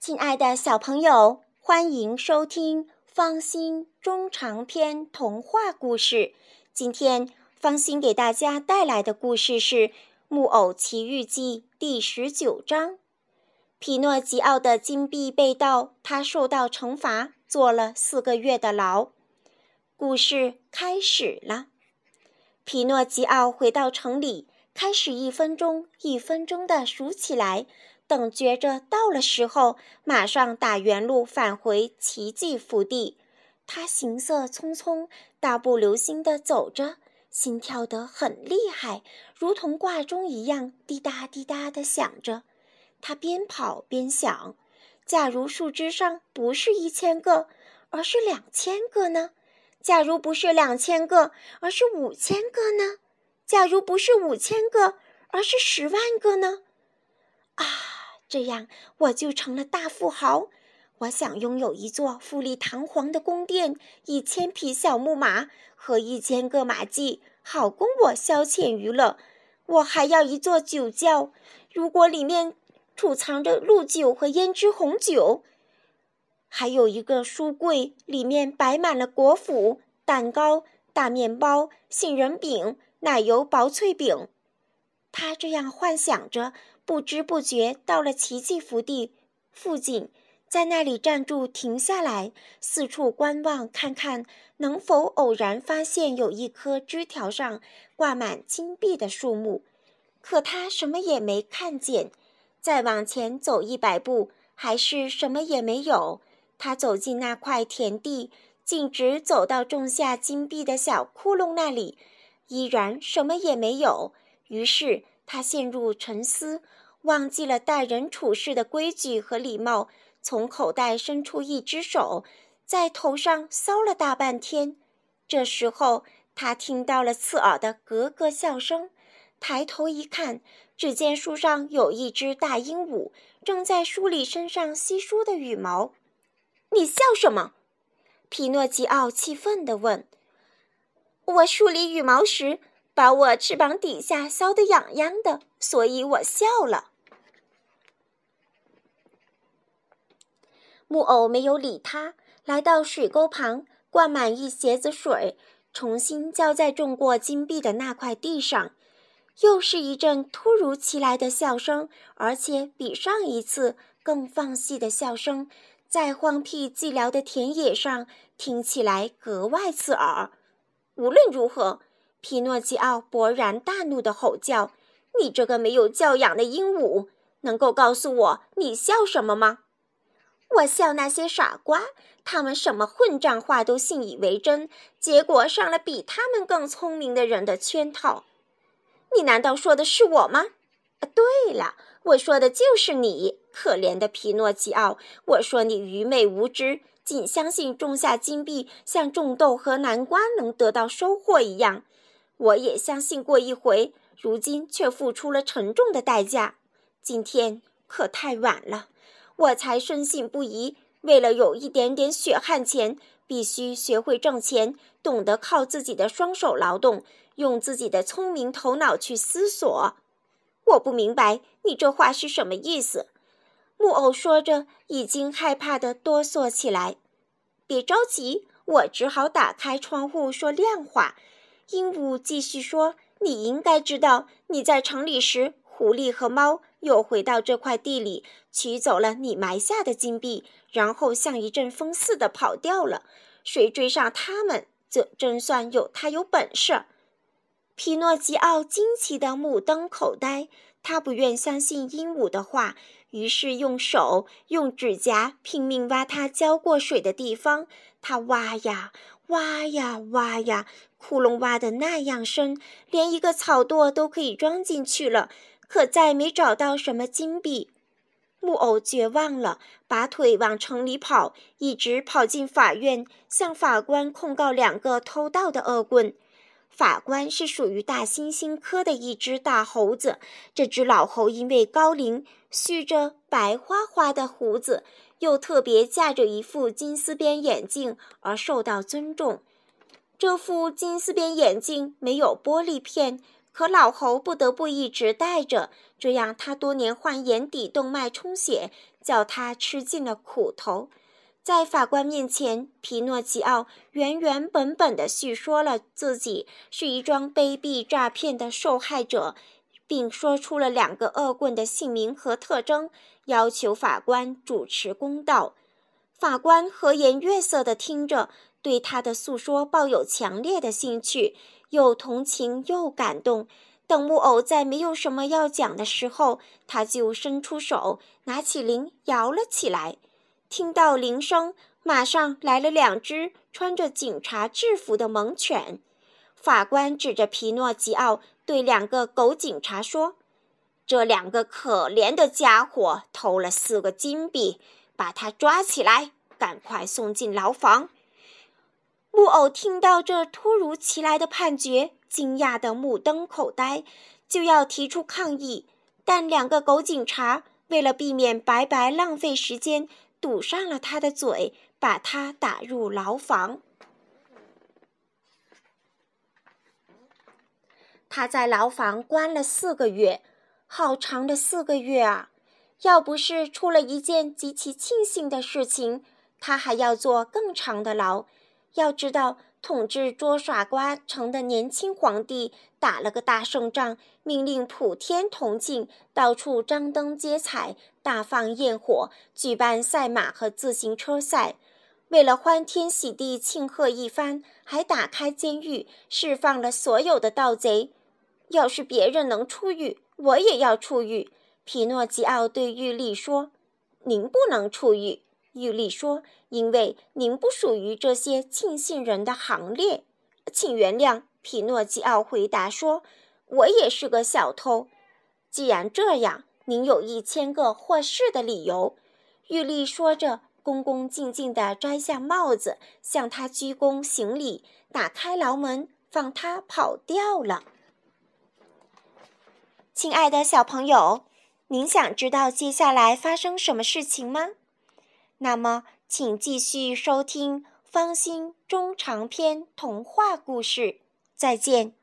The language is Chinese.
亲爱的小朋友，欢迎收听方心中长篇童话故事。今天方心给大家带来的故事是《木偶奇遇记》第十九章。皮诺吉奥的金币被盗，他受到惩罚，坐了四个月的牢。故事开始了。皮诺吉奥回到城里，开始一分钟一分钟地数起来，等觉着到了时候，马上打原路返回奇迹福地。他行色匆匆，大步流星地走着，心跳得很厉害，如同挂钟一样，滴答滴答地响着。他边跑边想：假如树枝上不是一千个，而是两千个呢？假如不是两千个，而是五千个呢？假如不是五千个，而是十万个呢？啊，这样我就成了大富豪。我想拥有一座富丽堂皇的宫殿，一千匹小木马和一千个马厩，好供我消遣娱乐。我还要一座酒窖，如果里面……储藏着露酒和胭脂红酒，还有一个书柜，里面摆满了果脯、蛋糕、大面包、杏仁饼、奶油薄脆饼。他这样幻想着，不知不觉到了奇迹福地附近，在那里站住，停下来，四处观望，看看能否偶然发现有一棵枝条上挂满金币的树木。可他什么也没看见。再往前走一百步，还是什么也没有。他走进那块田地，径直走到种下金币的小窟窿那里，依然什么也没有。于是他陷入沉思，忘记了待人处事的规矩和礼貌，从口袋伸出一只手，在头上搔了大半天。这时候，他听到了刺耳的咯咯笑声。抬头一看，只见树上有一只大鹦鹉，正在梳理身上稀疏的羽毛。你笑什么？皮诺吉奥气愤地问。我梳理羽毛时，把我翅膀底下搔得痒痒的，所以我笑了。木偶没有理他，来到水沟旁，灌满一鞋子水，重新浇在种过金币的那块地上。又是一阵突如其来的笑声，而且比上一次更放肆的笑声，在荒僻寂寥的田野上听起来格外刺耳。无论如何，皮诺基奥勃然大怒地吼叫：“你这个没有教养的鹦鹉，能够告诉我你笑什么吗？”“我笑那些傻瓜，他们什么混账话都信以为真，结果上了比他们更聪明的人的圈套。”你难道说的是我吗？啊，对了，我说的就是你，可怜的皮诺基奥。我说你愚昧无知，仅相信种下金币像种豆和南瓜能得到收获一样。我也相信过一回，如今却付出了沉重的代价。今天可太晚了，我才深信不疑。为了有一点点血汗钱，必须学会挣钱，懂得靠自己的双手劳动。用自己的聪明头脑去思索，我不明白你这话是什么意思。木偶说着，已经害怕的哆嗦起来。别着急，我只好打开窗户说亮话。鹦鹉继续说：“你应该知道，你在城里时，狐狸和猫又回到这块地里，取走了你埋下的金币，然后像一阵风似的跑掉了。谁追上他们，这真算有他有本事。”皮诺吉奥惊奇的目瞪口呆，他不愿相信鹦鹉的话，于是用手、用指甲拼命挖他浇过水的地方。他挖呀挖呀挖呀，窟窿挖得那样深，连一个草垛都可以装进去了，可再没找到什么金币。木偶绝望了，拔腿往城里跑，一直跑进法院，向法官控告两个偷盗的恶棍。法官是属于大猩猩科的一只大猴子。这只老猴因为高龄，蓄着白花花的胡子，又特别架着一副金丝边眼镜而受到尊重。这副金丝边眼镜没有玻璃片，可老猴不得不一直戴着，这样他多年患眼底动脉充血，叫他吃尽了苦头。在法官面前，皮诺吉奥原原本本地叙说了自己是一桩卑鄙诈骗的受害者，并说出了两个恶棍的姓名和特征，要求法官主持公道。法官和颜悦色地听着，对他的诉说抱有强烈的兴趣，又同情又感动。等木偶在没有什么要讲的时候，他就伸出手，拿起铃摇了起来。听到铃声，马上来了两只穿着警察制服的猛犬。法官指着皮诺吉奥，对两个狗警察说：“这两个可怜的家伙偷了四个金币，把他抓起来，赶快送进牢房。”木偶听到这突如其来的判决，惊讶得目瞪口呆，就要提出抗议，但两个狗警察为了避免白白浪费时间。堵上了他的嘴，把他打入牢房。他在牢房关了四个月，好长的四个月啊！要不是出了一件极其庆幸的事情，他还要坐更长的牢。要知道。统治捉傻瓜城的年轻皇帝打了个大胜仗，命令普天同庆，到处张灯结彩，大放焰火，举办赛马和自行车赛。为了欢天喜地庆贺一番，还打开监狱，释放了所有的盗贼。要是别人能出狱，我也要出狱。皮诺吉奥对玉丽说：“您不能出狱。”玉丽说：“因为您不属于这些庆幸人的行列，请原谅。”皮诺基奥回答说：“我也是个小偷。既然这样，您有一千个获释的理由。”玉丽说着，恭恭敬敬地摘下帽子，向他鞠躬行礼，打开牢门，放他跑掉了。亲爱的小朋友，您想知道接下来发生什么事情吗？那么，请继续收听方心中长篇童话故事。再见。